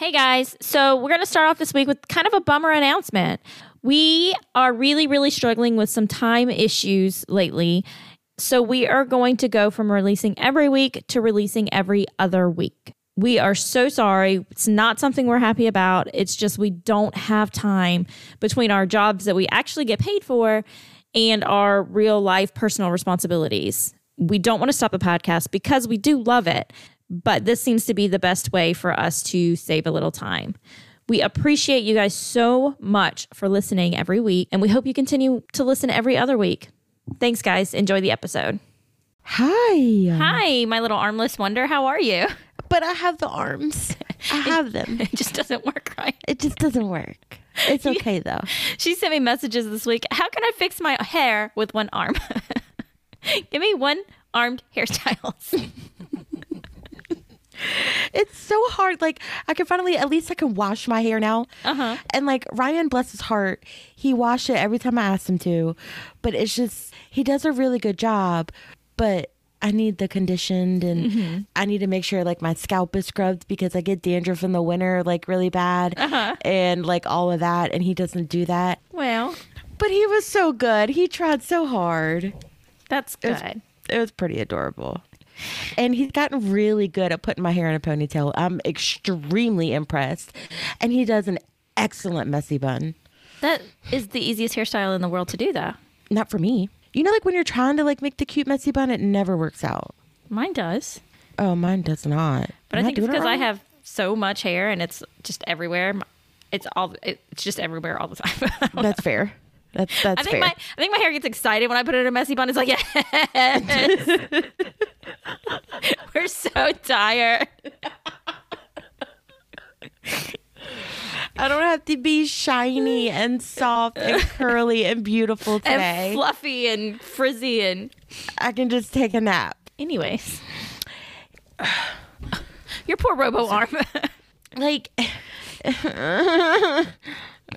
Hey guys, so we're going to start off this week with kind of a bummer announcement. We are really, really struggling with some time issues lately. So we are going to go from releasing every week to releasing every other week. We are so sorry. It's not something we're happy about. It's just we don't have time between our jobs that we actually get paid for and our real life personal responsibilities. We don't want to stop the podcast because we do love it, but this seems to be the best way for us to save a little time. We appreciate you guys so much for listening every week, and we hope you continue to listen every other week. Thanks, guys. Enjoy the episode. Hi. Hi, my little armless wonder. How are you? But I have the arms. I have them. It just doesn't work right. It just doesn't work. It's okay though. She sent me messages this week. How can I fix my hair with one arm? Give me one armed hairstyles. It's so hard. Like I can finally, at least I can wash my hair now. Uh-huh. And like Ryan, bless his heart, he washed it every time I asked him to. But it's just he does a really good job. But I need the conditioned and I need to make sure like my scalp is scrubbed because I get dandruff in the winter like really bad Uh-huh. and like all of that. And he doesn't do that. well, But he was so good. He tried so hard. that's It was, good. it was pretty adorable. And he's gotten really good at putting my hair in a ponytail. I'm extremely impressed. And he does an excellent messy bun. That is the easiest hairstyle in the world to do, though. Not for me. You know, like when you're trying to like make the cute messy bun, it never works out. Mine does. Oh, mine does not. But Am I think it's doing it because I have so much hair and it's just everywhere. It's all it's just everywhere all the time. That's fair. That's that's I think fair. my I think my hair gets excited when I put it in a messy bun. It's like yes, we're so tired. I don't have to be shiny and soft and curly and beautiful and fluffy and frizzy and I can just take a nap. anyways. Your poor robo arm. like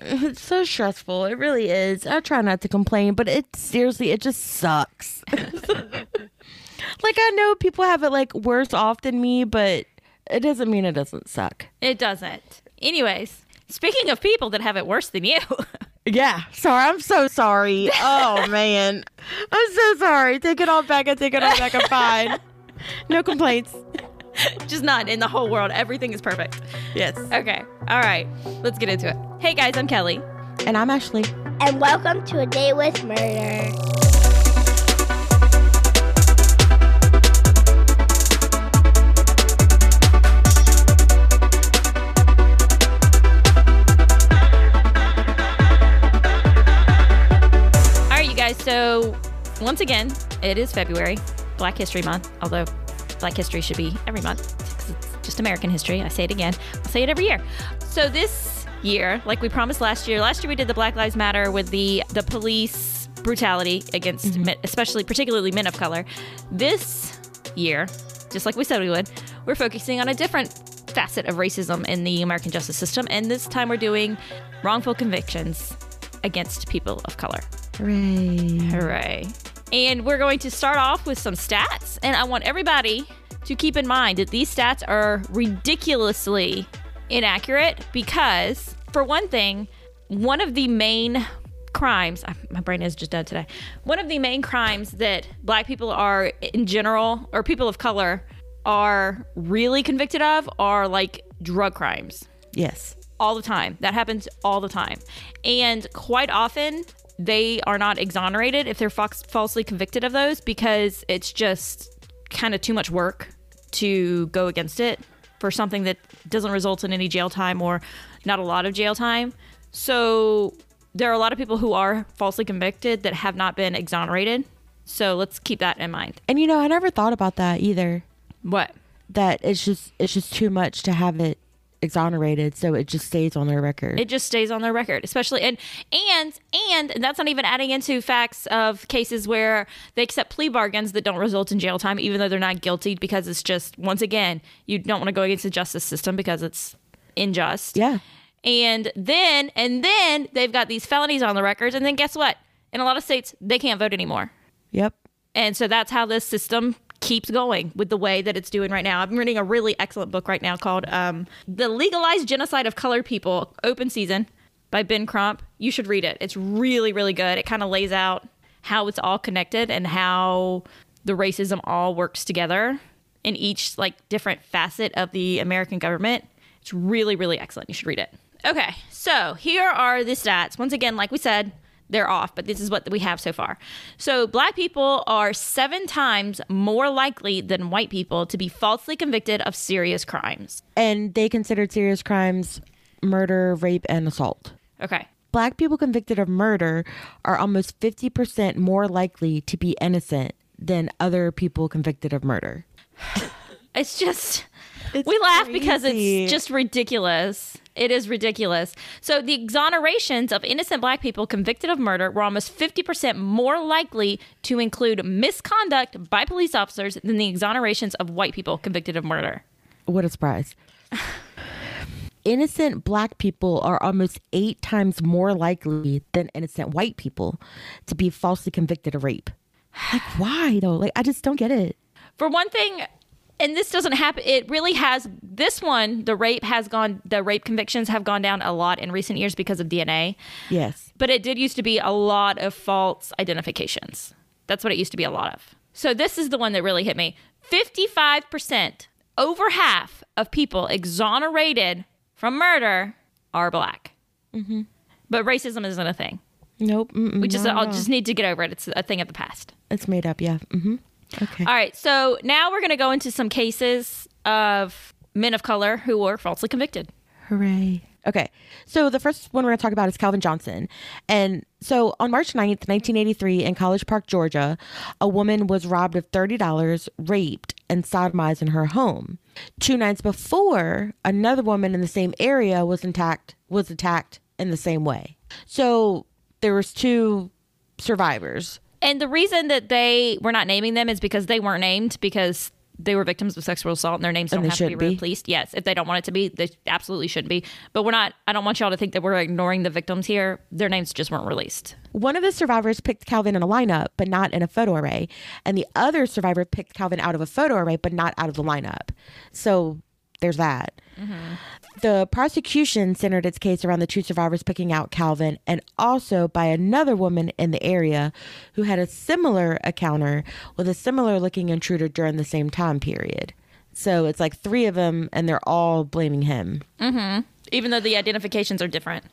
it's so stressful. It really is. I try not to complain but it seriously it just sucks. Like i know people have it like worse off than me but it doesn't mean it doesn't suck. It doesn't. Anyways, speaking of people that have it worse than you, yeah. Sorry. I'm so sorry. Oh man. I'm so sorry. Take it all back i take it all back. I'm fine. No complaints just not in the whole world. Everything is perfect. yes Okay. All right. Let's get into it. Hey guys, I'm Kelly. and i'm ashley and welcome to a date with murder. All right, you guys. So, once again, it is February, Black History Month, although Black History should be every month because it's just American history. I say it again, I'll say it every year. So, this year, like we promised last year, last year we did the Black Lives Matter with the, the police brutality against mm-hmm. men, especially, particularly men of color. This year, just like we said we would, we're focusing on a different facet of racism in the American justice system. And this time we're doing wrongful convictions against people of color. hooray Hooray. And we're going to start off with some stats. And I want everybody to keep in mind that these stats are ridiculously inaccurate because, for one thing, one of the main crimes, my brain is just dead today. One of the main crimes that black people are in general, or people of color, are really convicted of are like drug crimes yes all the time. That happens all the time. And quite often, they are not exonerated if they're falsely convicted of those because it's just kind of too much work to go against it for something that doesn't result in any jail time or not a lot of jail time. So there are a lot of people who are falsely convicted that have not been exonerated. So let's keep that in mind. and you know i never thought about that either What? that it's just it's just too much to have it exonerated so it just stays on their record. It just stays on their record especially and and and and that's not even adding into facts of cases where they accept plea bargains that don't result in jail time even though they're not guilty because it's just once again you don't want to go against the justice system because it's unjust. Yeah. And then and then they've got these felonies on the records and then guess what? In a lot of states they can't vote anymore. Yep. And so that's how this system keeps going with the way that it's doing right now. I'm reading a really excellent book right now called um, The Legalized Genocide of Colored People, Open Season by Ben Crump. You should read it. It's really, really good. It kind of lays out how it's all connected and how the racism all works together in each like different facet of the American government. It's really, really excellent. You should read it. Okay, so here are the stats. Once again, like we said, they're off, but this is what we have so far. So, black people are seven times more likely than white people to be falsely convicted of serious crimes. And they considered serious crimes murder, rape, and assault. Okay. Black people convicted of murder are almost 50% more likely to be innocent than other people convicted of murder. It's just, It's we laugh because it's just ridiculous. It is ridiculous. So, the exonerations of innocent black people convicted of murder were almost 50% more likely to include misconduct by police officers than the exonerations of white people convicted of murder. What a surprise. innocent black people are almost eight times more likely than innocent white people to be falsely convicted of rape. Like, why though? Like, I just don't get it. For one thing, and this doesn't happen, it really has. This one, the rape has gone, the rape convictions have gone down a lot in recent years because of DNA. Yes. But it did used to be a lot of false identifications. That's what it used to be a lot of. So this is the one that really hit me 55%, over half of people exonerated from murder are black. mm-hmm. But racism isn't a thing. Nope. We just, I'll just need to get over it. It's a thing of the past. It's made up. Yeah. Mm-hmm. Okay. All right, so now we're going to go into some cases of men of color who were falsely convicted. Hooray. Okay. So the first one we're going to talk about is Calvin Johnson. And so on March 9th, 1983, in College Park, Georgia, a woman was robbed of $30, raped, and sodomized in her home. Two nights before, another woman in the same area was attacked was attacked in the same way. So there was two survivors. And the reason that they were not naming them is because they weren't named because they were victims of sexual assault and their names And don't have to be be. released. Yes, if they don't want it to be, they absolutely shouldn't be. But we're not, I don't want y'all to think that we're ignoring the victims here. Their names just weren't released. One of the survivors picked Calvin in a lineup, but not in a photo array. And the other survivor picked Calvin out of a photo array, but not out of the lineup. So there's that. Mm-hmm. The prosecution centered its case around the two survivors picking out Calvin and also by another woman in the area who had a similar encounter with a similar looking intruder during the same time period. So it's like three of them, and they're all blaming him. Mm-hmm. Even though the identifications are different.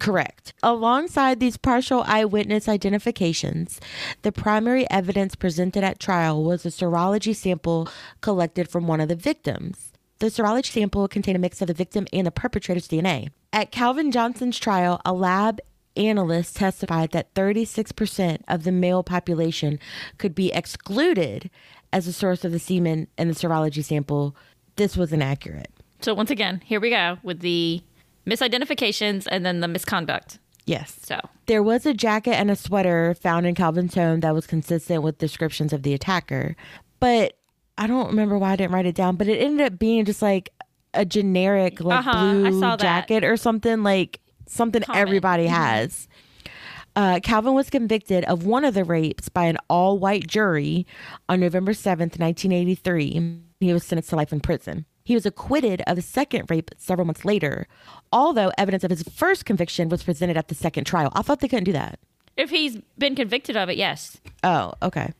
Correct. Alongside these partial eyewitness identifications, the primary evidence presented at trial was a serology sample collected from one of the victims. The serology sample contained a mix of the victim and the perpetrator's DNA. At Calvin Johnson's trial, a lab analyst testified that 36% of the male population could be excluded as a source of the semen in the serology sample. This was inaccurate. So once again, here we go with the misidentifications and then the misconduct. Yes. So There was a jacket and a sweater found in Calvin's home that was consistent with descriptions of the attacker, but I don't remember why I didn't write it down. But it ended up being just like a generic, like Uh-huh, blue jacket or something, like something Common. everybody has. Uh, Calvin was convicted of one of the rapes by an all white jury on November 7th, 1983. He was sentenced to life in prison. He was acquitted of the second rape several months later, although evidence of his first conviction was presented at the second trial. I thought they couldn't do that. if he's been convicted of it, yes. Oh, okay.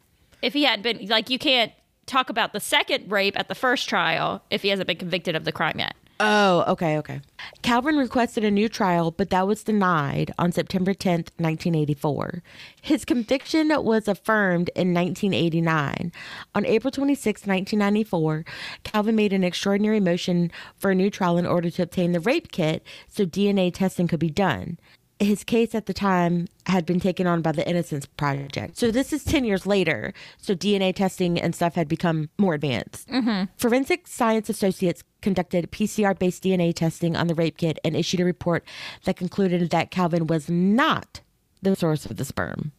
If he hadn't been, like, you can't talk about the second rape at the first trial if he hasn't been convicted of the crime yet. Oh, okay, okay. Calvin requested a new trial, but that was denied on September 10th, 1984. His conviction was affirmed in 1989. On April 26, 1994, Calvin made an extraordinary motion for a new trial in order to obtain the rape kit so DNA testing could be done. His case at the time had been taken on by the Innocence Project. So this is 10 years later. So DNA testing and stuff had become more advanced. Mm-hmm. Forensic Science Associates conducted PCR based DNA testing on the rape kit and issued a report that concluded that Calvin was not the source of the sperm.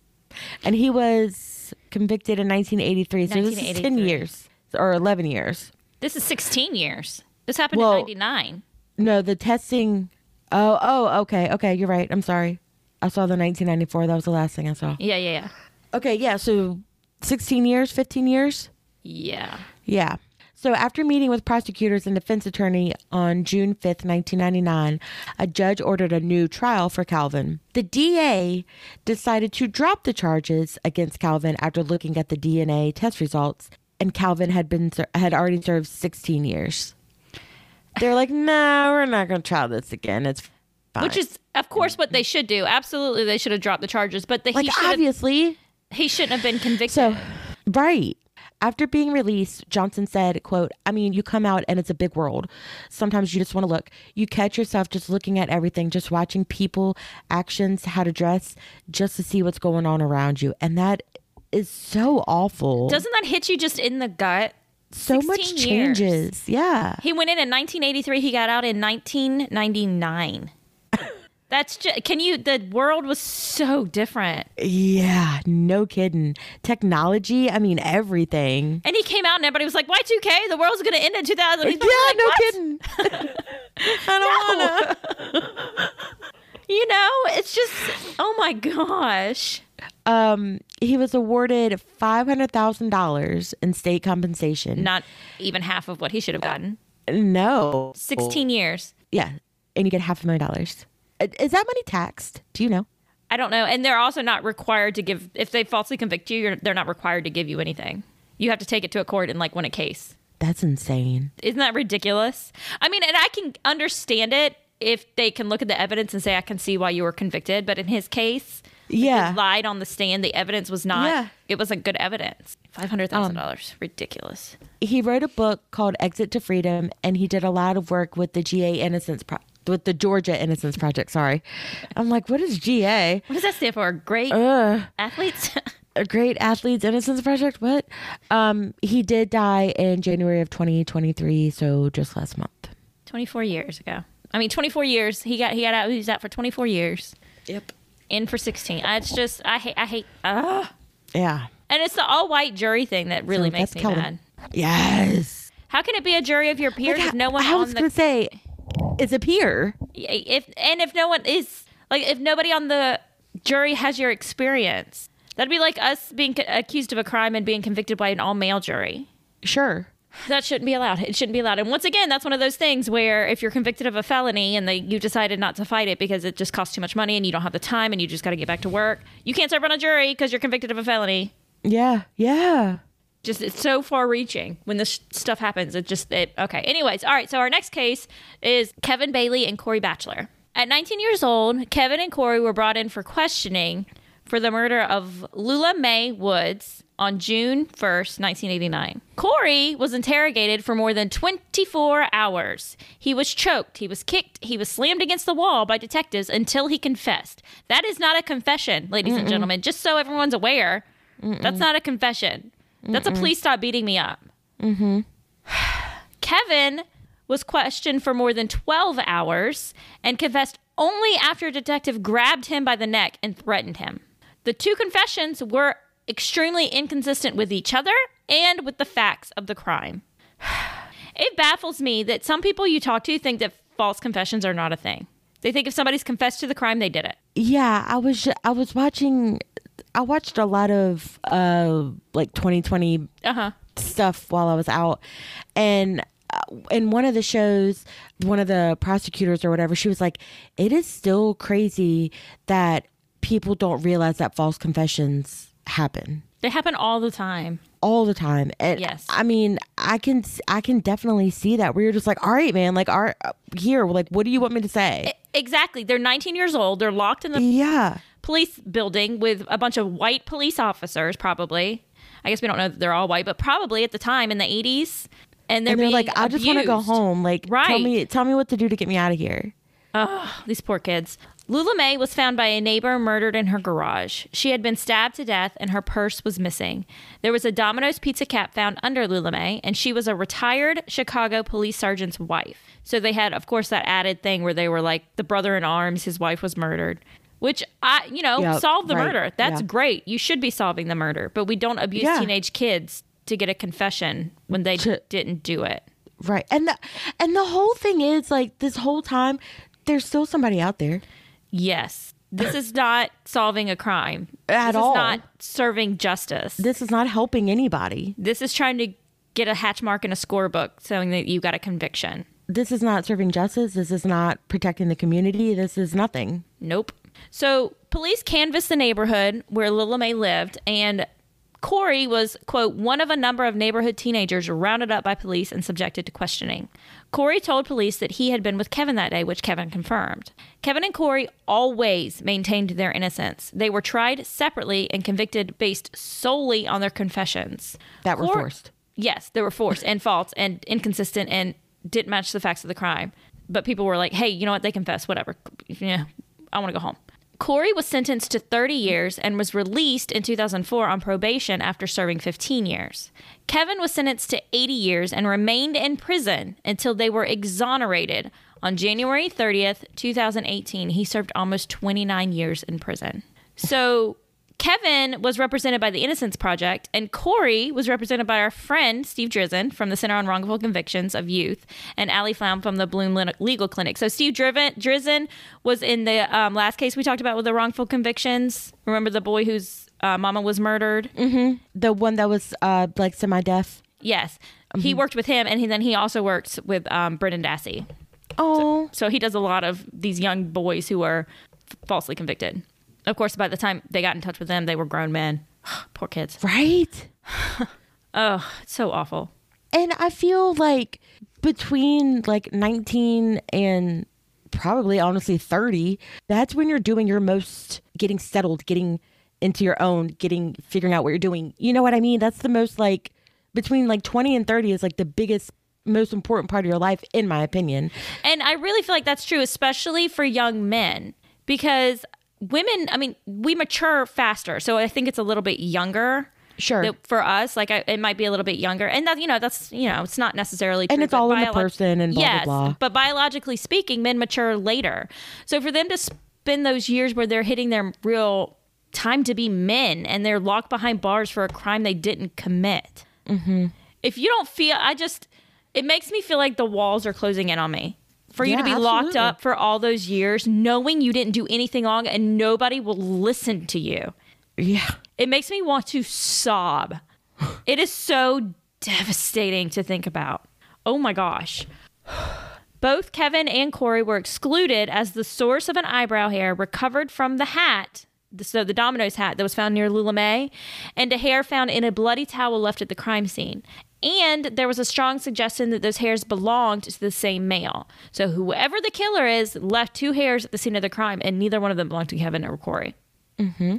And he was convicted in 1983. So this is 10 years or 11 years. This is 16 years. This happened Well- in 99. No, the testing. Oh, oh, okay. Okay, you're right. I'm sorry. I saw the 1994. That was the last thing I saw. Yeah, yeah, yeah. Okay, yeah. So 16 years, 15 years. Yeah. Yeah. So, after meeting with prosecutors and defense attorney on June 5th, 1999, a judge ordered a new trial for Calvin. The DA decided to drop the charges against Calvin after looking at the DNA test results, and Calvin had been had already served 16 years. They're like, "No, we're not going to try this again. It's fine." Which is, of course, what they should do. Absolutely, they should have dropped the charges, but the, like he obviously. he shouldn't have been convicted. So, right. After being released, Johnson said, quote, I mean, you come out and it's a big world. Sometimes you just want to look. You catch yourself just looking at everything, just watching people, actions, how to dress, just to see what's going on around you. And that is so awful. Doesn't that hit you just in the gut? So much 16 years. changes. Yeah. He went in in 1983. He got out in 1999. That's just, can you, the world was so different. Yeah. No kidding. Technology, I mean, everything. And he came out and everybody was like, Y2K, the world's going to end in 2000. He's yeah, like, no "What?" kidding. I don't wanna. You know, it's just, oh my gosh. Um, he was awarded five hundred thousand dollars in state compensation. Not even half of what he should have gotten. No, 16 years. Yeah, and you get half a million dollars. Uh, Is that money taxed? Do you know? I don't know. And they're also not required to give, if they falsely convict you, you're, they're not required to give you anything. You have to take it to a court and like win a case. That's insane. Isn't that ridiculous? I mean, and I can understand it if they can look at the evidence and say, I can see why you were convicted. But in his case, Yeah, he lied on the stand. The evidence was not, Yeah. it wasn't good evidence. $500,000. Ridiculous. he wrote a book called Exit to Freedom, and he did a lot of work with the GA Innocence Pro- with the Georgia Innocence Project. Sorry, I'm like, what is GA? What does that stand for? Great Ugh. athletes? a great athletes innocence project what um he did die in january of 2023 so just last month 24 years ago. I mean, 24 years. He got, he got out, he was out for 24 years. yep In for 16. I- It's just, I hate, I hate, ah. yeah And it's the all white jury thing that really So makes me Kelly. mad. yes How can it be a jury of your peers Like, if no one i was the gonna say it's a peer if and if no one is like if nobody on the jury has your experience? That'd be like us being co- accused of a crime and being convicted by an all male jury. sure That shouldn't be allowed. It shouldn't be allowed. And once again, that's one of those things where if you're convicted of a felony and they, you decided not to fight it because it just costs too much money and you don't have the time and you just got to get back to work, you can't serve on a jury because you're convicted of a felony. yeah yeah just it's so far reaching when this stuff happens it just it okay anyways all right so our next case is kevin bailey and corey batchelor at 19 years old kevin and corey were brought in for questioning for the murder of lula mae woods on june 1st 1989 corey was interrogated for more than 24 hours. He was choked he was kicked he was slammed against the wall by detectives until he confessed. That is not a confession ladies and gentlemen just so everyone's aware. That's not a confession. That's a please stop beating me up. Mm-hmm. Kevin was questioned for more than 12 hours and confessed only after a detective grabbed him by the neck and threatened him. The two confessions were extremely inconsistent with each other and with the facts of the crime. It baffles me that some people you talk to think that false confessions are not a thing. They think if somebody's confessed to the crime, they did it. yeah i was i was watching i watched a lot of uh like 2020 Uh huh. stuff while I was out, and uh, in one of the shows, one of the prosecutors or whatever, she was like, "It is still crazy that people don't realize that false confessions happen." They happen all the time. all the time and Yes. i mean i can i can definitely see that where you're just like all right man like all right, here like what do you want me to say Exactly. They're 19 years old. They're locked in the yeah police building with a bunch of white police officers, probably. I guess we don't know that they're all white, but probably at the time in the 80s. And they're, and they're being like i just want to go home like right. tell me tell me what to do to get me out of here Oh, These poor kids. Lula Mae was found by a neighbor murdered in her garage. She had been stabbed to death and her purse was missing. There was a Domino's pizza cap found under Lula Mae, and she was a retired Chicago police sergeant's wife. So they had, of course, that added thing where they were like the brother in arms, his wife was murdered. Which I, you know, Yeah, solve the right, murder. That's yeah. great. You should be solving the murder, but we don't abuse Yeah. teenage kids to get a confession when they To- didn't do it. right and the and the whole thing is like this whole time there's still somebody out there Yes. This is not solving a crime. At this all. is not serving justice. This is not helping anybody. This is trying to get a hatch mark in a scorebook saying that you got a conviction. This is not serving justice. This is not protecting the community. This is nothing. Nope. So police canvassed the neighborhood where Lila Mae lived, and Corey was, quote, one of a number of neighborhood teenagers rounded up by police and subjected to questioning. Corey told police that he had been with Kevin that day, which Kevin confirmed. Kevin and Corey always maintained their innocence. They were tried separately and convicted based solely on their confessions. That were Cor- forced. Yes, they were forced and false and inconsistent and didn't match the facts of the crime. But people were like, hey, you know what? They confess, whatever. Yeah, I want to go home. Corey was sentenced to 30 years and was released in 2004 on probation after serving 15 years. Kevin was sentenced to 80 years and remained in prison until they were exonerated. On January 30th, 2018, he served almost 29 years in prison. So Kevin was represented by the Innocence Project, and Corey was represented by our friend Steve Drizin from the Center on Wrongful Convictions of Youth, and Ali Flaum from the Bluhm Legal Clinic. So Steve Driven, Drizin was in the um, last case we talked about with the wrongful convictions. Remember the boy whose uh, mama was murdered? The one that was uh like semi deaf. Yes, he worked with him, and he, then he also worked with um, Brendan Dassey. Oh, So he does a lot of these young boys who are f- falsely convicted. Of course, by the time they got in touch with them, they were grown men. Poor kids. right. Oh, it's so awful. And I feel like between like 19 and probably honestly 30, that's when you're doing your most getting settled, getting into your own, getting figuring out what you're doing. You know what I mean? That's the most like between like 20 and 30 is like the biggest most important part of your life in my opinion. And I really feel like that's true, especially for young men, because women, I mean, we mature faster. So I think it's a little bit younger. Sure. that for us, like I, it might be a little bit younger, and that you know that's you know it's not necessarily true, And it's all in the person and blah, blah, yes, blah. but biologically speaking, men mature later. So for them to spend those years where they're hitting their real time to be men and they're locked behind bars for a crime they didn't commit. Mm-hmm. If you don't feel, I just it makes me feel like the walls are closing in on me. For you Yeah, to be locked up for all those years, knowing you didn't do anything wrong and nobody will listen to you. yeah. It makes me want to sob. It is so devastating to think about. Oh my gosh. Both Kevin and Corey were excluded as the source of an eyebrow hair recovered from the hat, so the Domino's hat that was found near Lula Mae, and a hair found in a bloody towel left at the crime scene. And there was a strong suggestion that those hairs belonged to the same male. So whoever the killer is left two hairs at the scene of the crime, and neither one of them belonged to Kevin or Corey. Mm-hmm.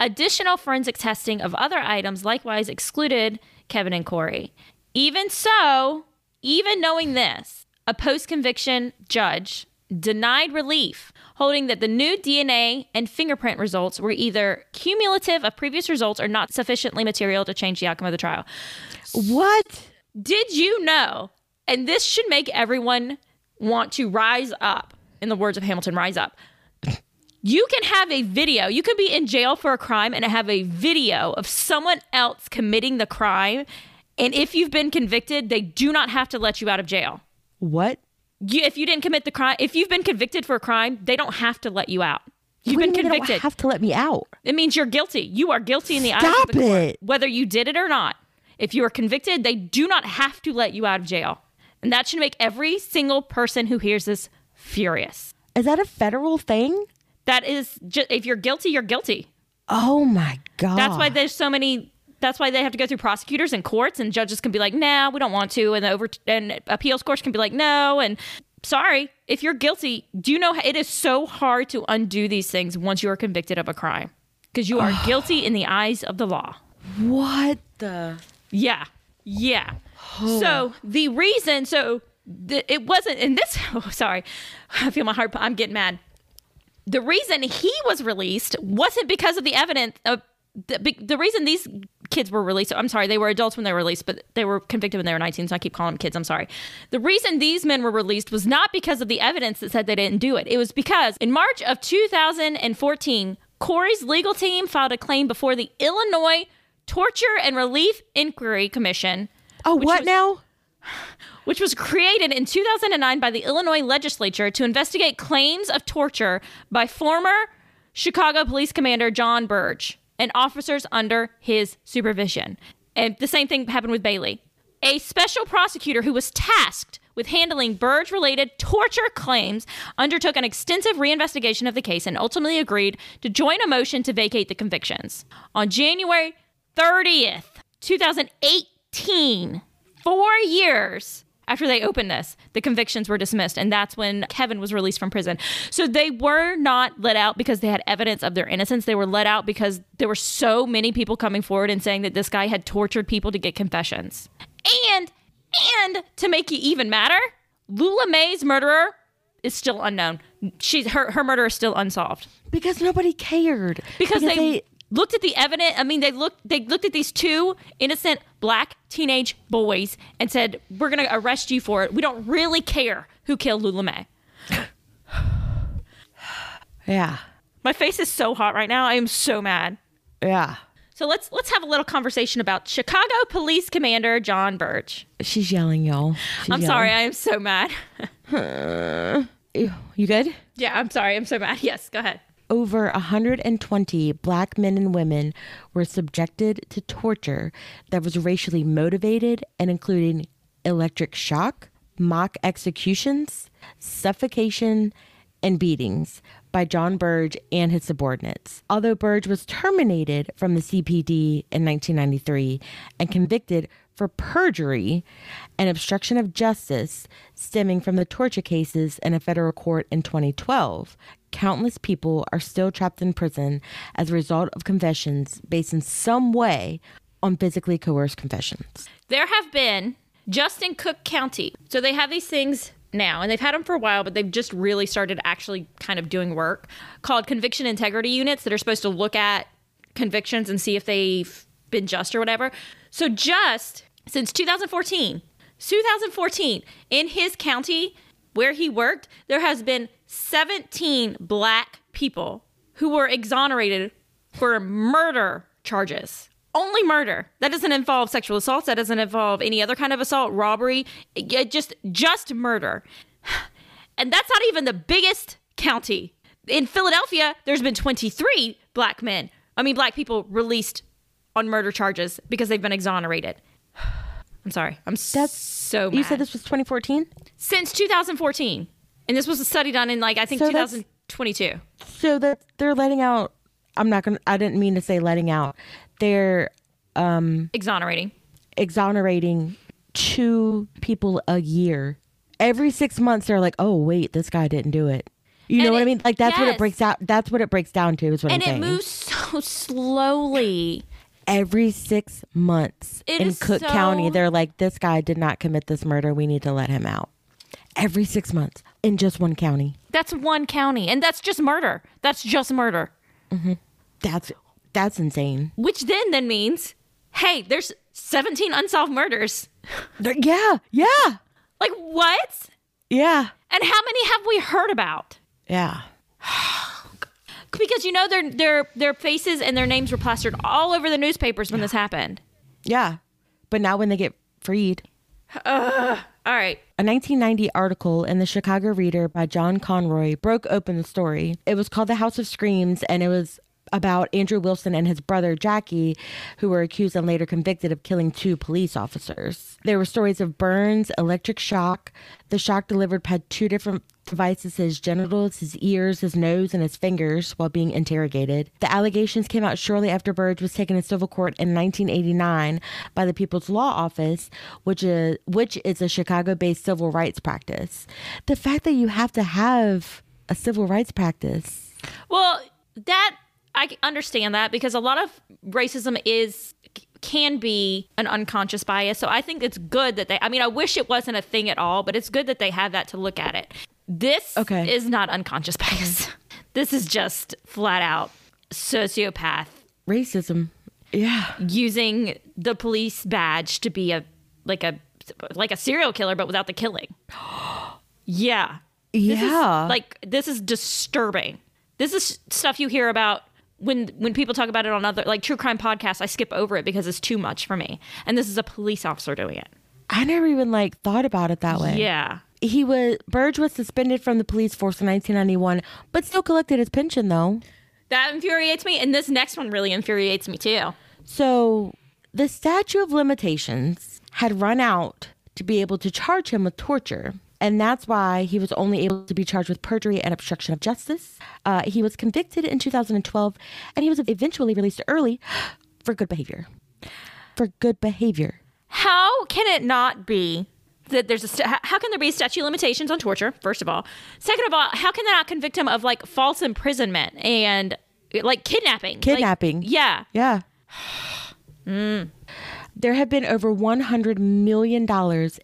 Additional forensic testing of other items likewise excluded Kevin and Corey. Even so, even knowing this, a post conviction judge denied relief, holding that the new DNA and fingerprint results were either cumulative of previous results or not sufficiently material to change the outcome of the trial. What? Did you know? And this should make everyone want to rise up. In the words of Hamilton, rise up. You can have a video. You could be in jail for a crime and have a video of someone else committing the crime. And if you've been convicted, they do not have to let you out of jail. What? You, if you didn't commit the crime, if you've been convicted for a crime, they don't have to let you out. You've What been you mean they don't convicted. have to let me out. It means you're guilty. You are guilty in the eyes of the court, it. whether you did it or not. If you are convicted, they do not have to let you out of jail. And that should make every single person who hears this furious. Is that a federal thing? That is just if you're guilty, you're guilty. Oh my god. That's why there's so many that's why they have to go through prosecutors and courts and judges can be like, "Nah, we don't want to." And the over and appeals courts can be like, "No." And sorry, if you're guilty, do you know it is so hard to undo these things once you are convicted of a crime because you are guilty in the eyes of the law. What the Yeah. Yeah. Oh. So the reason, so the, it wasn't, in this, oh, sorry, I feel my heart, I'm getting mad. The reason he was released wasn't because of the evidence. Of, the, the reason these kids were released, I'm sorry, they were adults when they were released, but they were convicted when they were 19, so I keep calling them kids. I'm sorry. The reason these men were released was not because of the evidence that said they didn't do it. It was because in March of 2014, Corey's legal team filed a claim before the Illinois Torture and Relief Inquiry Commission Oh, what was- now? which was created in 2009 by the Illinois legislature to investigate claims of torture by former Chicago Police Commander John Burge and officers under his supervision. And the same thing happened with Bailey. A special prosecutor who was tasked with handling Burge related torture claims undertook an extensive reinvestigation of the case and ultimately agreed to join a motion to vacate the convictions. On January 30th, 2018, four years after they opened this, the convictions were dismissed, and that's when Kevin was released from prison. So they were not let out because they had evidence of their innocence. They were let out because there were so many people coming forward and saying that this guy had tortured people to get confessions. And and to make it even madder, Lula Mae's murderer is still unknown. She's her her murder is still unsolved Because nobody cared. because, they, looked at the evidence. I mean, they looked they looked at these two innocent black teenage boys and said, "We're going to arrest you for it. We don't really care who killed Lula Mae." yeah. My face is so hot right now. I am so mad. Yeah. So let's let's have a little conversation about Chicago Police Commander John Burge. She's yelling, y'all. She's I'm sorry, I am so mad. You good? yeah, I'm sorry. I'm so mad. Yes, go ahead. Over 120 black men and women were subjected to torture that was racially motivated and including electric shock, mock executions, suffocation, and beatings by John Burge and his subordinates. Although Burge was terminated from the CPD in 1993 and convicted for perjury and obstruction of justice stemming from the torture cases in a federal court in 2012, countless people are still trapped in prison as a result of confessions based in some way on physically coerced confessions. There have been just in Cook County. So they have these things now, and they've had them for a while, but they've just really started actually kind of doing work called conviction integrity units that are supposed to look at convictions and see if they've been just or whatever. So just since 2014, 2014, in his county where he worked, there has been 17 black people who were exonerated for murder charges. Only murder. That doesn't involve sexual assaults. That doesn't involve any other kind of assault, robbery. It just just murder. And that's not even the biggest county. In Philadelphia, there's been 23 black men. I mean, black people released on murder charges because they've been exonerated. I'm sorry. I'm That's- so mad. You said this was 2014? since 2014, and this was a study done in like I think So that's- 2022. So that they're letting out I'm not gonna I didn't mean to say letting out. They're um Exonerating. exonerating two people a year. Every six months they're like, Oh wait, this guy didn't do it. You know And what I mean? Like that's what it breaks out that's what it breaks down to is what And I'm it saying. moves so slowly. Every six months It in Cook so- County, they're like, This guy did not commit this murder, we need to let him out. Every six months in just one county. That's one county, and that's just murder. That's just murder. Mm-hmm. That's that's insane. Which then then means, hey, there's 17 unsolved murders. Yeah, yeah, Like what? yeah, And how many have we heard about? yeah. Because you know their their their faces and their names were plastered all over the newspapers when this happened. Yeah. But now when they get freed, All right. a 1990 article in the Chicago Reader by John Conroy broke open the story. It was called The House of Screams and it was about Andrew Wilson and his brother Jackie, who were accused and later convicted of killing two police officers. There were stories of burns, electric shock. The shock delivered had two different devices his genitals, his ears, his nose, and his fingers while being interrogated. The allegations came out shortly after Burge was taken to civil court in 1989 by the People's Law Office, which is which is a Chicago-based civil rights practice. The fact that you have to have a civil rights practice. Well, that I understand that because a lot of racism is can be an unconscious bias. So I think it's good that they I mean I wish it wasn't a thing at all, but it's good that they have that to look at it. This Okay. is not unconscious bias. This is just flat out sociopath Racism. Yeah. using the police badge to be a like a like a serial killer but without the killing. yeah. This is, Yeah. like this is disturbing. This is stuff you hear about when when people talk about it on other like true crime podcasts. I skip over it because it's too much for me. And this is a police officer doing it. I never even like thought about it that way. Yeah. He was Burge was suspended from the police force in 1991, but still collected his pension though. That infuriates me. And this next one really infuriates me too. So the statute of limitations had run out to be able to charge him with torture. And that's why he was only able to be charged with perjury and obstruction of justice. Uh, he was convicted in 2012 and he was eventually released early for good behavior. For good behavior. How can it not be that there's a st- how can there be statute limitations on torture? First of all, second of all, how can they not convict him of like false imprisonment and like kidnapping? Like, Kidnapping. yeah, Yeah. There have been over $100 million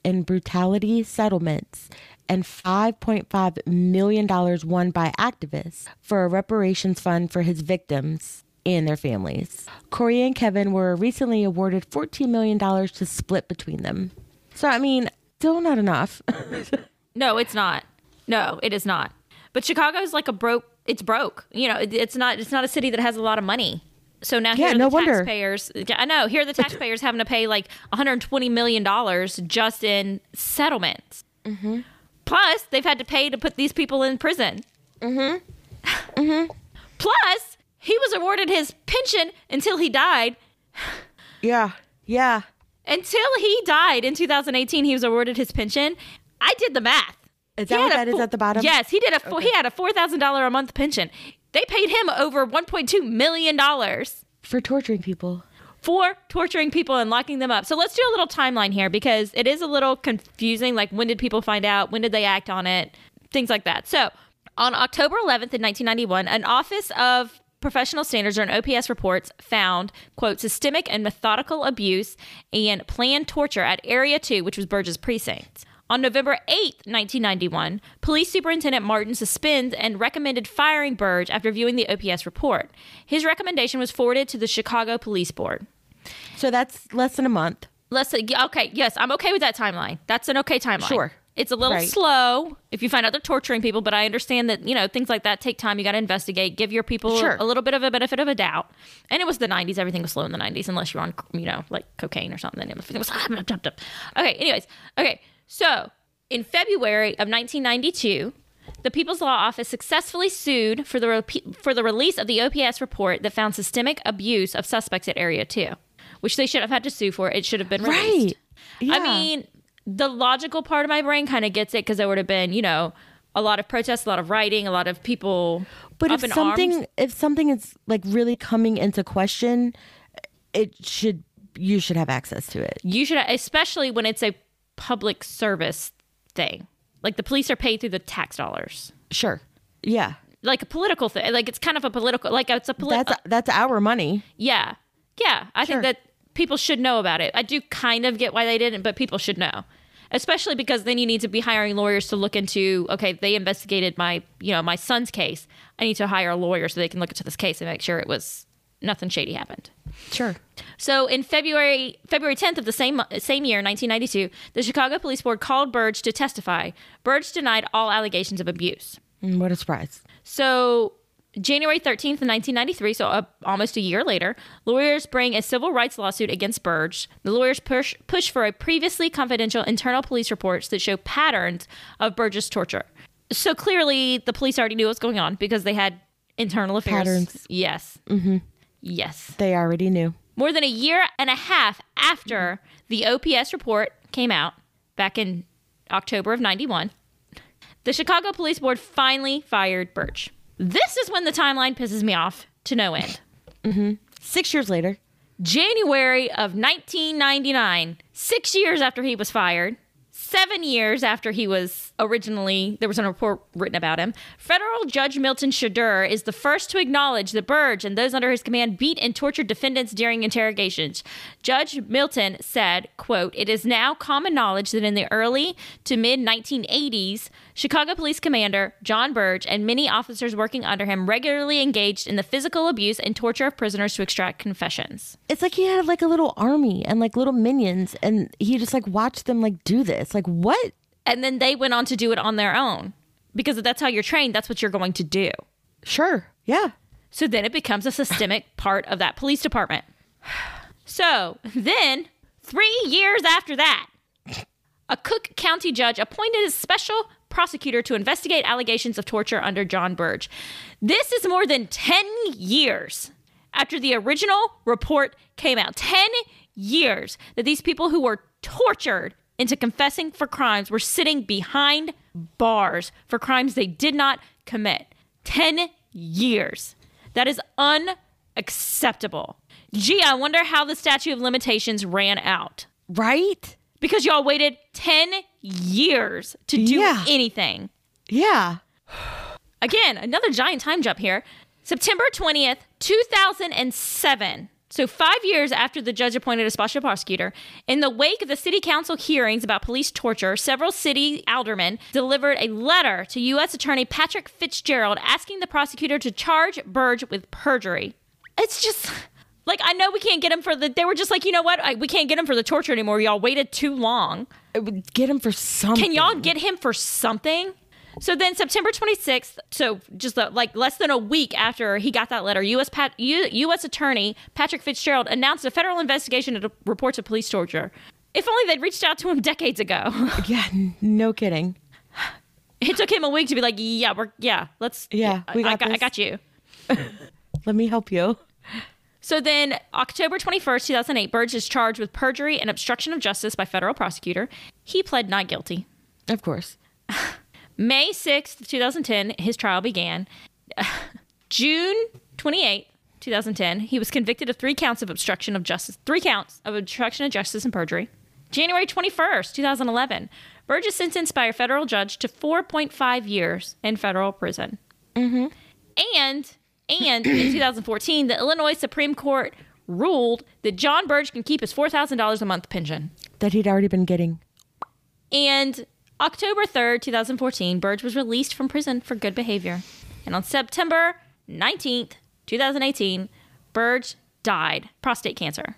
in brutality settlements and $5.5 million won by activists for a reparations fund for his victims and their families. Corey and Kevin were recently awarded $14 million to split between them. So, I mean, still not enough. no, it's not. No, it is not. But Chicago's like a broke. It's broke. You know, it's not. It's not a city that has a lot of money. So now here Yeah, are no the wonder. taxpayers. I know here are the taxpayers having to pay like 120 million dollars just in settlements. Mm-hmm. Plus, they've had to pay to put these people in prison. Mm-hmm. Mm-hmm. Plus, he was awarded his pension until he died. yeah. Yeah. Until he died in 2018, he was awarded his pension. I did the math. Is that what that is at the bottom? Yes, he did a four, he had a four thousand dollar a month pension. They paid him over 1.2 million dollars For torturing people. for torturing people and locking them up. So let's do a little timeline here because it is a little confusing. Like when did people find out? When did they act on it? Things like that. So on October 11th in 1991, an Office of Professional Standards or an OPS reports found quote systemic and methodical abuse and planned torture at Area 2, which was Burge's precinct. On November 8th, 1991, Police Superintendent Martin suspended and recommended firing Burge after viewing the OPS report. His recommendation was forwarded to the Chicago Police Board. So that's less than a month. Let's say, okay, yes, I'm okay with that timeline. That's an okay timeline. Sure. It's a little Right. slow if you find out they're torturing people, but I understand that, you know, things like that take time. You got to investigate, give your people Sure. a little bit of a benefit of a doubt. And it was the 90s. Everything was slow in the 90s, unless you're on, you know, like cocaine or something. Everything was. Okay, anyways. Okay, so in February of 1992, the People's Law Office successfully sued for the, repe- for the release of the OPS report that found systemic abuse of suspects at Area 2, which they should have had to sue for. It should have been released. Right. Yeah. I mean, the logical part of my brain kind of gets it because there would have been, you know, a lot of protests, a lot of writing, a lot of people But if in something arms. if something is like really coming into question, it should you should have access to it. You should, especially when it's a public service thing. Like the police are paid through the tax dollars. Sure. Yeah. Like a political thing. Like it's kind of a political, like it's a political. That's that's our money. Yeah. Yeah. I Sure. think that people should know about it. I do kind of get why they didn't, but people should know. Especially because then you need to be hiring lawyers to look into, okay, they investigated my, you know, my son's case. I need to hire a lawyer so they can look into this case and make sure it was nothing shady happened. Sure. So in February February 10th of the same same year, 1992, the Chicago Police Board called Burge to testify. Burge denied all allegations of abuse. Mm, what a surprise. So, January 13th, 1993, so uh, almost a year later, lawyers bring a civil rights lawsuit against Burge. The lawyers push, push for a previously confidential internal police reports that show patterns of Burge's torture. So, clearly, the police already knew what was going on because they had internal affairs. Patterns. Yes. Mm-hmm. Yes. They already knew. More than a year and a half after the OPS report came out back in October of 91, the Chicago Police Board finally fired Burge. This is when the timeline pisses me off to no end. Mm-hmm. Six years later. January of 1999, six years after he was fired, seven years after he was originally, there was a report written about him, federal Judge Milton Shadur is the first to acknowledge that Burge and those under his command beat and tortured defendants during interrogations. Judge Milton said, quote, It is now common knowledge that in the early to mid 1980s, Chicago Police Commander John Burge and many officers working under him regularly engaged in the physical abuse and torture of prisoners to extract confessions. It's like he had like a little army and like little minions and he just like watched them like do this. It's like what? and then they went on to do it on their own because that's how you're trained that's what you're going to do Sure. Yeah. so then it becomes a systemic part of that police department so then three years after that a cook county judge appointed a special prosecutor to investigate allegations of torture under John Burge. This is more than 10 years after the original report came out. 10 years that these people who were tortured into confessing for crimes were sitting behind bars for crimes they did not commit. 10 years. That is unacceptable. Gee, I wonder how the statute of limitations ran out. Right? Because y'all waited 10 years to do Yeah. anything. Yeah. Again, another giant time jump here. September 20th, 2007. So, five years after the judge appointed a special prosecutor, in the wake of the city council hearings about police torture, several city aldermen delivered a letter to U.S. Attorney Patrick Fitzgerald asking the prosecutor to charge Burge with perjury. It's just like, I know we can't get him for the. They were just like, you know what? I, we can't get him for the torture anymore. Y'all waited too long. Get him for something. Can y'all get him for something? So then September 26th, so just uh, like less than a week after he got that letter, US Pat, U, US Attorney Patrick Fitzgerald announced a federal investigation into reports of police torture. If only they'd reached out to him decades ago. Yeah, no kidding. it took him a week to be like, "Yeah, we're yeah, let's Yeah, we I, I got got I got you." Let me help you. So then, October 21st, 2008, Burge is charged with perjury and obstruction of justice by federal prosecutor. He pled not guilty. Of course. May 6th, 2010, his trial began. June 28th, 2010, he was convicted of three counts of obstruction of justice, three counts of obstruction of justice and perjury. January 21st, 2011, Burge's sentenced by a federal judge to 4.5 years in federal prison. Mm-hmm. And, and in 2014, the Illinois Supreme Court ruled that Jon Burge can keep his $4,000 a month pension. That he'd already been getting. And October 3rd, 2014, Burge was released from prison for good behavior. And on September 19th, 2018, Burge died prostate cancer.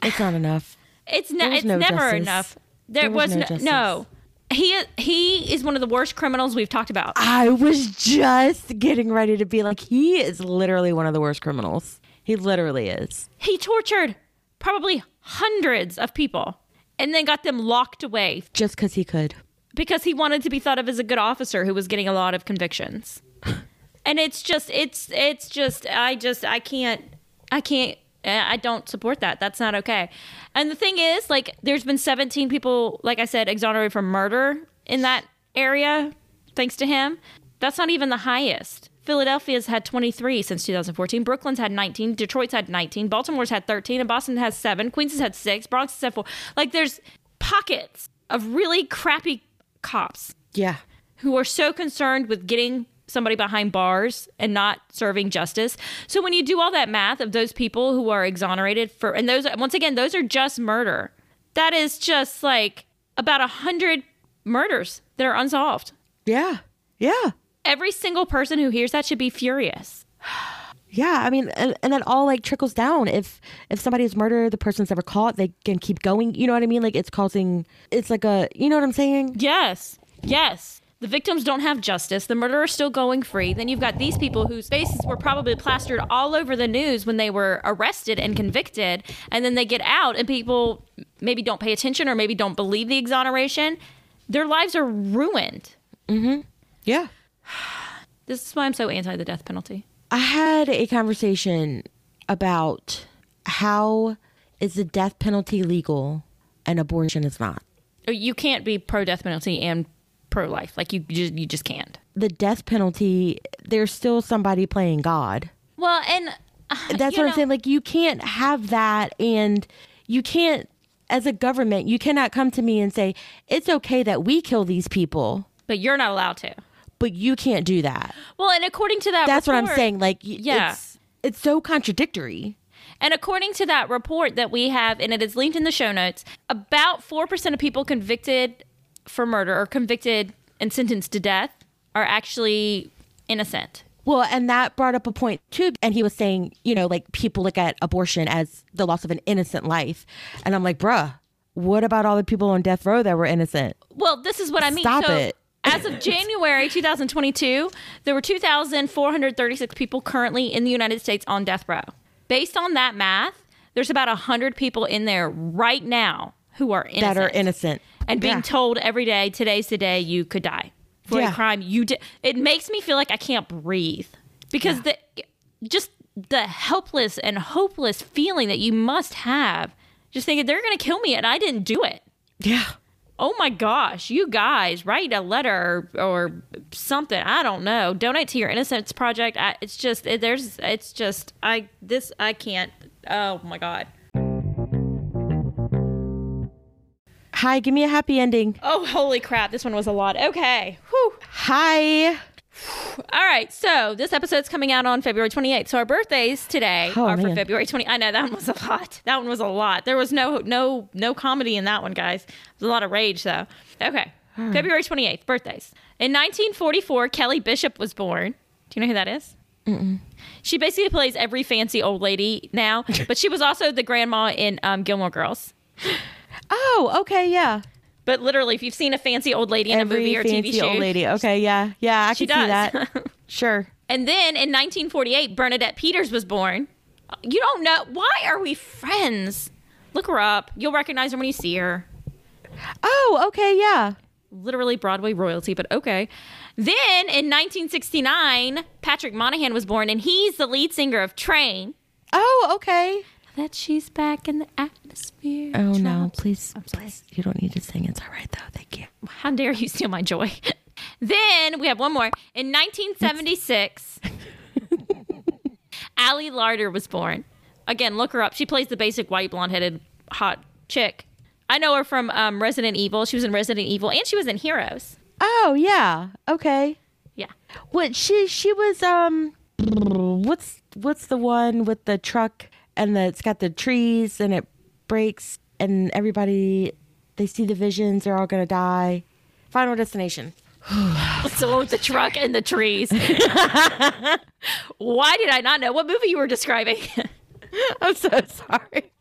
It's not enough. It's ne- it's no never justice. enough. There, There was was, no no. He he is one of the worst criminals we've talked about. I was just getting ready to be like, he is literally one of the worst criminals. He literally is. He tortured probably hundreds of people and then got them locked away Just because he could. Because he wanted to be thought of as a good officer who was getting a lot of convictions. and it's just it's it's just I just I can't I can't I don't support that. That's not okay. And the thing is, like, there's been 17 people, like I said, exonerated from murder in that area, thanks to him. That's not even the highest. Philadelphia's had 23 since 2014. Brooklyn's had 19. Detroit's had 19. Baltimore's had 13. And Boston has seven. Queens has had six. Bronx has had four. Like, there's pockets of really crappy cops Yeah. who are so concerned with getting somebody behind bars and not serving justice. So when you do all that math of those people who are exonerated for and those once again those are just murder. That is just like about a hundred murders that are unsolved. Yeah. Yeah. Every single person who hears that should be furious. Yeah, I mean, and, and that all like trickles down. If if somebody is murdered, the person's never caught, they can keep going. You know what I mean? Like it's causing, it's like a, you know what I'm saying? Yes. Yes. The victims don't have justice. The murderer's still going free. Then you've got these people whose faces were probably plastered all over the news when they were arrested and convicted. And then they get out, and people maybe don't pay attention or maybe don't believe the exoneration. Their lives are ruined. Mm hmm. Yeah. This is why I'm so anti the death penalty. I had a conversation about how is the death penalty legal and abortion is not. You can't be pro death penalty and pro life. Like you, just, you just can't. The death penalty, there's still somebody playing God. Well, and uh, That's what know- I'm saying. Like you can't have that, and you can't, as a government, you cannot come to me and say it's okay that we kill these people, But you're not allowed to. But you can't do that. Well, and according to that, That's what I'm saying. Like, Yeah. it's, it's so contradictory. And according to that report that we have, and it is linked in the show notes, about 4% of people convicted for murder or convicted and sentenced to death are actually innocent. Well, and that brought up a point too. And he was saying, you know, like people look at abortion as the loss of an innocent life. And I'm like, bruh, what about all the people on death row that were innocent? Well, this is what I mean. Stop so, it. As of January 2022, there were 2,436 people currently in the United States on death row. Based on that math, there's about 100 people in there right now who are innocent. That are innocent. and being Yeah. told every day, today's the day you could die. for Yeah. a crime you did. It makes me feel like I can't breathe because the just the helpless and hopeless feeling that you must have, just thinking they're going to kill me and I didn't do it. Yeah. Oh my gosh, you guys write a letter or, or something. I don't know. Donate to your Innocence Project. I, it's just it, there's it's just I this I can't. Oh my god. Hi, give me a happy ending. Oh holy crap! This one was a lot. Okay. Whew. Hi. All right. So this episode's coming out on February 28th. So our birthdays today Oh, are for. February 20. I know that one was a lot. That one was a lot. There was no no no comedy in that one, guys. There's a lot of rage though. Okay. February 28th, birthdays. In 1944, Kelly Bishop was born. Do you know who that is? She basically plays every fancy old lady now, but she was also the grandma in um, Gilmore Girls. Oh, okay, yeah. But literally, if you've seen a fancy old lady in a movie or fancy TV show, Fancy old lady. Okay, yeah, yeah. I she can see that. Sure. And then in 1948, Bernadette Peters was born. You don't know. Why are we friends? Look her up. You'll recognize her when you see her. Oh, okay, yeah. Literally Broadway royalty, but okay. Then in 1969, Patrick Monahan was born, and he's the lead singer of Train. Oh, okay. That she's back in the atmosphere. Oh no, please, I'm please. You don't need to sing. It's all right though. Thank you. How dare you steal my joy? then we have one more. In 1976, Ali Larter was born. Again, look her up. She plays the basic white, blonde headed, hot chick. I know her from um, Resident Evil. She was in Resident Evil and she was in Heroes. Oh yeah. Okay. Yeah. What she she was um what's what's the one with the truck and the it's got the trees and it breaks and everybody they see the visions they're all gonna die. Final destination. The with the truck and the trees. Why did I not know what movie you were describing? I'm so sorry.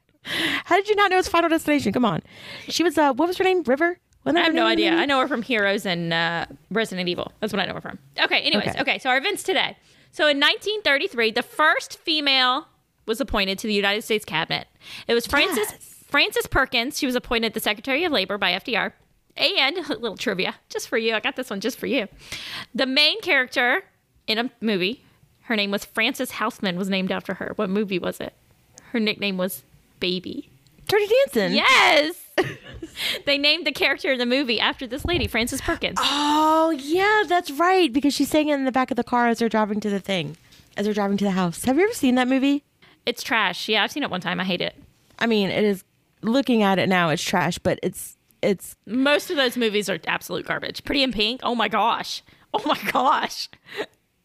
How did you not know it's Final Destination? Come on. She was uh what was her name? River? I have no name in the idea. I know her from Heroes and uh, Resident Evil. That's what I know her from. Okay, anyways. Okay. Okay. so our events today. So in 1933, the first female was appointed to the United States cabinet. It was Frances Yes. Frances Perkins. She was appointed the Secretary of Labor by FDR. And a little trivia, just for you. I got this one just for you. The main character in a movie, her name was Frances Houseman, was named after her. What movie was it? Her nickname was Baby. Dirty Dancing. Yes. they named the character in the movie after this lady, Frances Perkins. Oh yeah, that's right. Because she sang it in the back of the car as they're driving to the thing. As they're driving to the house. Have you ever seen that movie? It's trash. Yeah, I've seen it one time. I hate it. I mean, it is looking at it now, it's trash, but it's it's Most of those movies are absolute garbage. Pretty in Pink. Oh my gosh. Oh my gosh.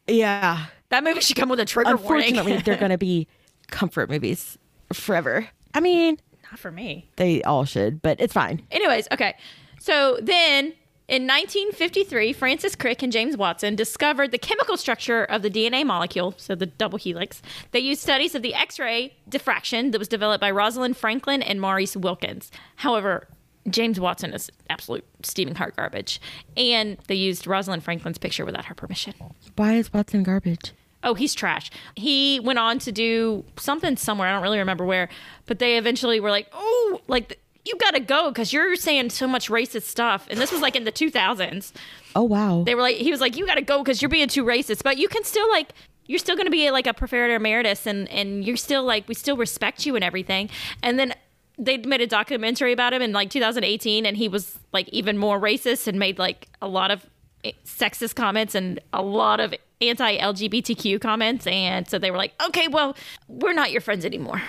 yeah. That movie should come with a trigger Unfortunately, warning. they're gonna be comfort movies forever. I mean, Not for me. they all should, but it's fine. Anyways, okay. So then in 1953, Francis Crick and James Watson discovered the chemical structure of the DNA molecule, so the double helix. They used studies of the X ray diffraction that was developed by Rosalind Franklin and Maurice Wilkins. However, James Watson is absolute steaming hot garbage. And they used Rosalind Franklin's picture without her permission. Why is Watson garbage? Oh, he's trash. He went on to do something somewhere. I don't really remember where, but they eventually were like, "Oh, like you got to go because you're saying so much racist stuff." And this was like in the 2000s. Oh wow. They were like, he was like, "You got to go because you're being too racist," but you can still like. You're still to be like a professor emeritus, and and you're still like we still respect you and everything. And then they made a documentary about him in like 2018, and he was like even more racist and made like a lot of eh, sexist comments and a lot of anti-LGBTQ comments. And so they were like, okay, well, we're not your friends anymore.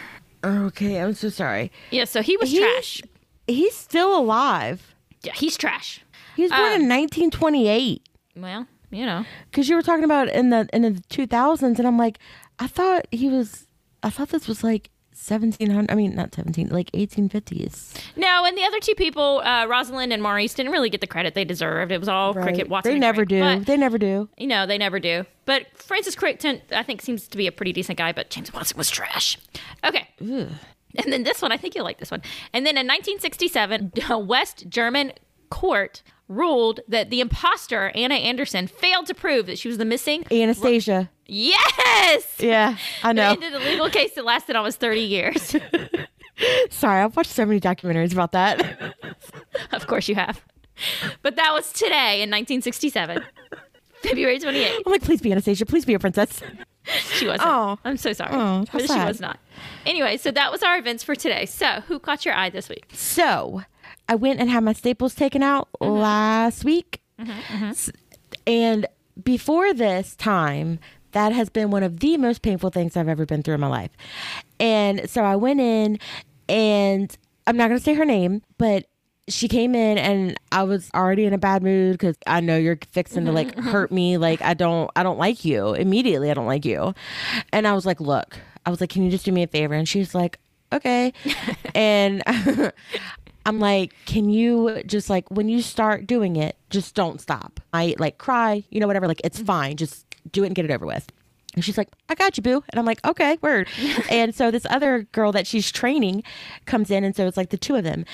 Okay, I'm so sorry. Yeah, so he was He's- trash. He's still alive. Yeah, he's trash. He was born Um, in 1928. Well, you know, Because you were talking about in the in the 2000s, and I'm like, I thought he was. I thought this was like 1700. I mean, not 17, like 1850s. no. And the other two people, uh, Rosalind and Maurice, didn't really get the credit they deserved. It was all Crick and Watson. They never do. But, they never do. you know, they never do. But Francis Crick, ten- I think, seems to be a pretty decent guy. But James Watson was trash. Okay. And then this one, I think you'll like this one. And then in 1967, a West German court ruled that the imposter, Anna Anderson, failed to prove that she was the missing. Anastasia. Yes! Yeah, I know. ended a legal case that lasted almost 30 years. Sorry, I've watched so many documentaries about that. of course you have. but that was today in 1967, February 28th. I'm like, please be Anastasia. Please be a princess. She wasn't. Oh. I'm so sorry. Oh, but she was not. Anyway, so that was our events for today. So, who caught your eye this week? So I went and had my staples taken out Mm-hmm. last week. Mm-hmm. Mm-hmm. S- And before this time, that has been one of the most painful things I've ever been through in my life. And so I went in and I'm not going to say her name, but she came in and I was already in a bad mood because I know you're fixing to mm-hmm. like hurt me. Like I don't, I don't like you immediately. I don't like you. And I was like, look, I was like, can you just do me a favor? And she's like, okay. and I'm like, can you just like when you start doing it, just don't stop. I like cry, you know, whatever. Like it's mm-hmm. fine. Just do it and get it over with. And she's like, I got you, boo. And I'm like, okay, word. and so this other girl that she's training comes in. And so it's like the two of them.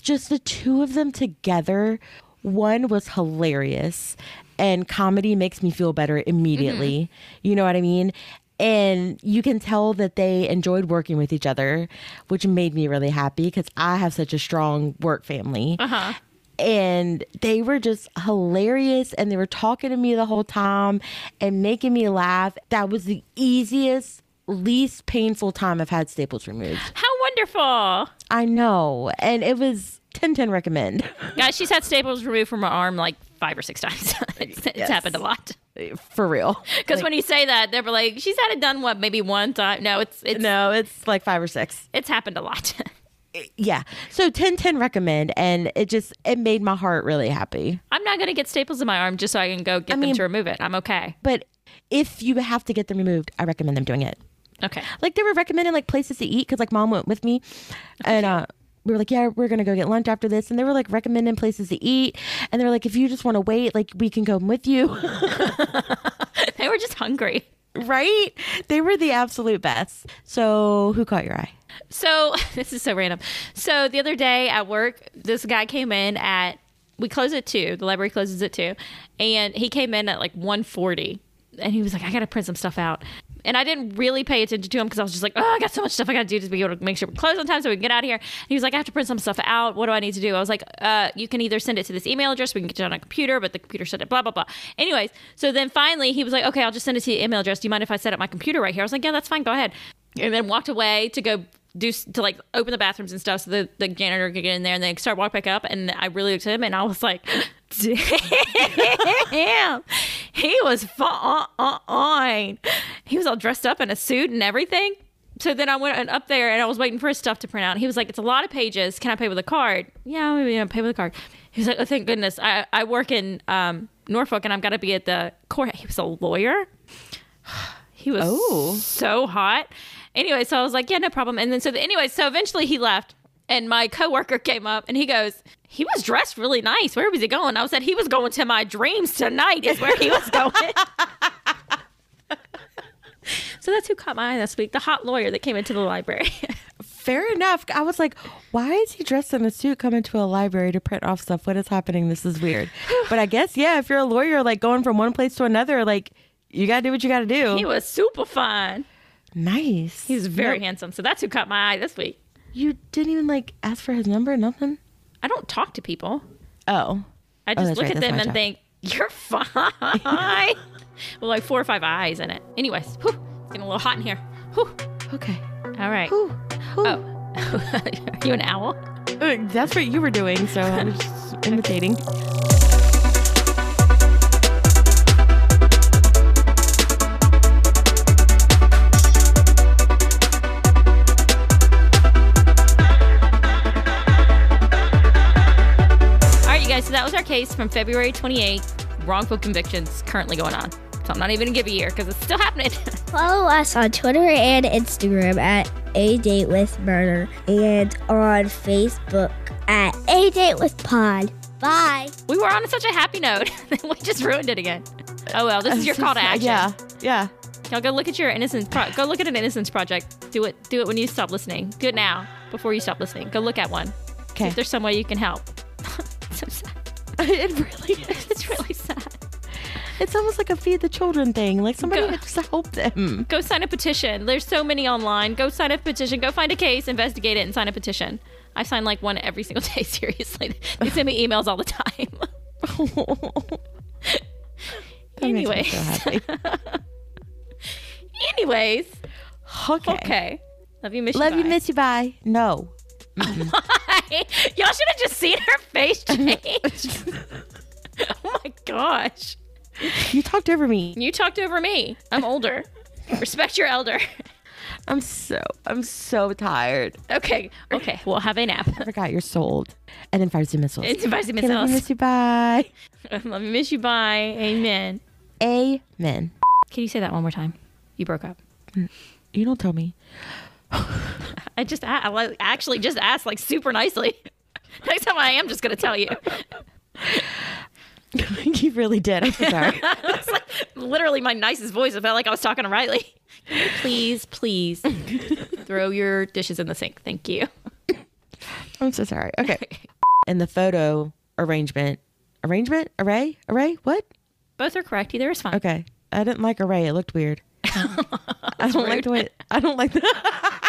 Just the two of them together. One was hilarious. And comedy makes me feel better immediately. Mm-hmm. You know what I mean? And you can tell that they enjoyed working with each other, which made me really happy because I have such a strong work family Uh-huh. and they were just hilarious and they were talking to me the whole time and making me laugh. That was the easiest, least painful time I've had staples removed. How wonderful. I know. And it was 10 10 recommend. Guys, she's had staples removed from her arm like five or six times. it's it's happened a lot. For real. Because when you say that, they're like, she's had it done what, maybe one time? No, it's it's No, it's like five or six. it's happened a lot. Yeah. So 10 10 recommend. And it just, it made my heart really happy. I'm not gonna get staples in my arm just so I can go get them mean- to remove it. I'm okay. But if you have to get them removed, I recommend them doing it. Okay. like they were recommending like places to eat because like mom went with me and uh we were like yeah we're gonna go get lunch after this and they were like recommending places to eat and they were like if you just want to wait like we can go with you They were just hungry. right they were the absolute best so who caught your eye So this is so random. So the other day at work, this guy came in at we close at two. The library closes at two, and he came in at like 1.40. and he was like, "I got to print some stuff out." And I didn't really pay attention to him because I was just like, "Oh, I got so much stuff I got to do to be able to make sure we close on time so we can get out of here." And he was like, "I have to print some stuff out. What do I need to do?" I was like, uh, "You can either send it to this email address, we can get it on a computer, but the computer said it, blah blah blah." Anyways, so then finally he was like, "Okay, I'll just send it to the email address. Do you mind if I set up my computer right here?" I was like, "Yeah, that's fine. Go ahead." And then walked away to go do to like open the bathrooms and stuff so the, the janitor could get in there and then start walk back up and I really looked at him and I was like damn he was fine. He was all dressed up in a suit and everything. So then I went up there and I was waiting for his stuff to print out. He was like it's a lot of pages. Can I pay with a card? Yeah maybe I'll pay with a card. He was like oh thank goodness. I, I work in um, Norfolk and I've got to be at the court. He was a lawyer. He was Oh. so hot. Anyway, so I was like, yeah, no problem. And then so the, anyway, so eventually he left, and my coworker came up and he goes, he was dressed really nice. Where was he going? I said he was going to my dreams tonight. Is where he was going. so that's who caught my eye this week. The hot lawyer that came into the library. Fair enough. I was like, why is he dressed in a suit coming to a library to print off stuff? What is happening? This is weird. but I guess, yeah, if you're a lawyer, like going from one place to another, like you got to do what you got to do. he was super fine. nice. He's very Nope. handsome. So that's who caught my eye this week. You didn't even like ask for his number, nothing? I don't talk to people. Oh. I Oh, just that's look right, at that's them and job. think, you're fine. Well, like four or five eyes in it. Anyways, whew, it's getting a little hot in here. Whew. Okay. All right. Whew. Whew. Oh, are you an owl? Uh, That's what you were doing, so I was just imitating. our case from February 28th. Wrongful convictions currently going on. So I'm not even gonna give a year because it's still happening. Follow us on Twitter and Instagram at A Date with Murder and on Facebook at A Date with Pod. Bye. we were on such a happy note, we just ruined it again. Oh well, this is your call to action. Yeah. Yeah. Y'all go look at your innocence. Pro- go look at an innocence project. Do it. Do it when you stop listening. Do it now before you stop listening. Go look at one. Okay. if there's some way you can help. it really is. It's really sad. It's almost like a feed the children thing. Like somebody Go- just help them. Go sign a petition. There's so many online. Go sign a petition. Go find a case, investigate it, and sign a petition. I sign like one every single day. Seriously, they send me emails all the time. Me so Anyways. Anyways, Okay. okay. Love you, miss Love you. you, miss you. Bye. No. Y'all should have just seen her face change. oh my gosh. You talked over me. You talked over me. I'm older. Respect your elder. I'm so I'm so tired. Okay. Okay. We'll have a nap. I forgot you're sold. And then fires and missiles. It's advice Okay, love you, missiles. miss you. Bye. Love you, miss you. Bye. Amen. Amen. Can you say that one more time? You broke up. Mm. You don't tell me. I just I actually just asked like super nicely. Next time I am just gonna tell you. you really did. I'm so sorry. It's like literally my nicest voice. I felt like I was talking to Riley. Please, please throw your dishes in the sink. Thank you. I'm so sorry. Okay. In the photo arrangement, arrangement, array, array, what? Both are correct. Either is fine. Okay. I didn't like array. It looked weird. I don't like the way. I don't like the.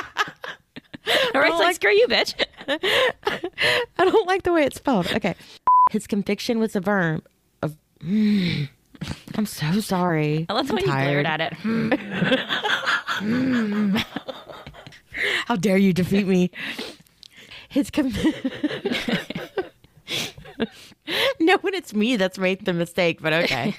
All right, like, like- screw you, bitch. I don't like the way it's spelled. Okay. His conviction was a verb of. I'm so sorry. I love the way you glared at it. Hmm. How dare you defeat me? His conviction. No, when it's me that's made the mistake, but okay.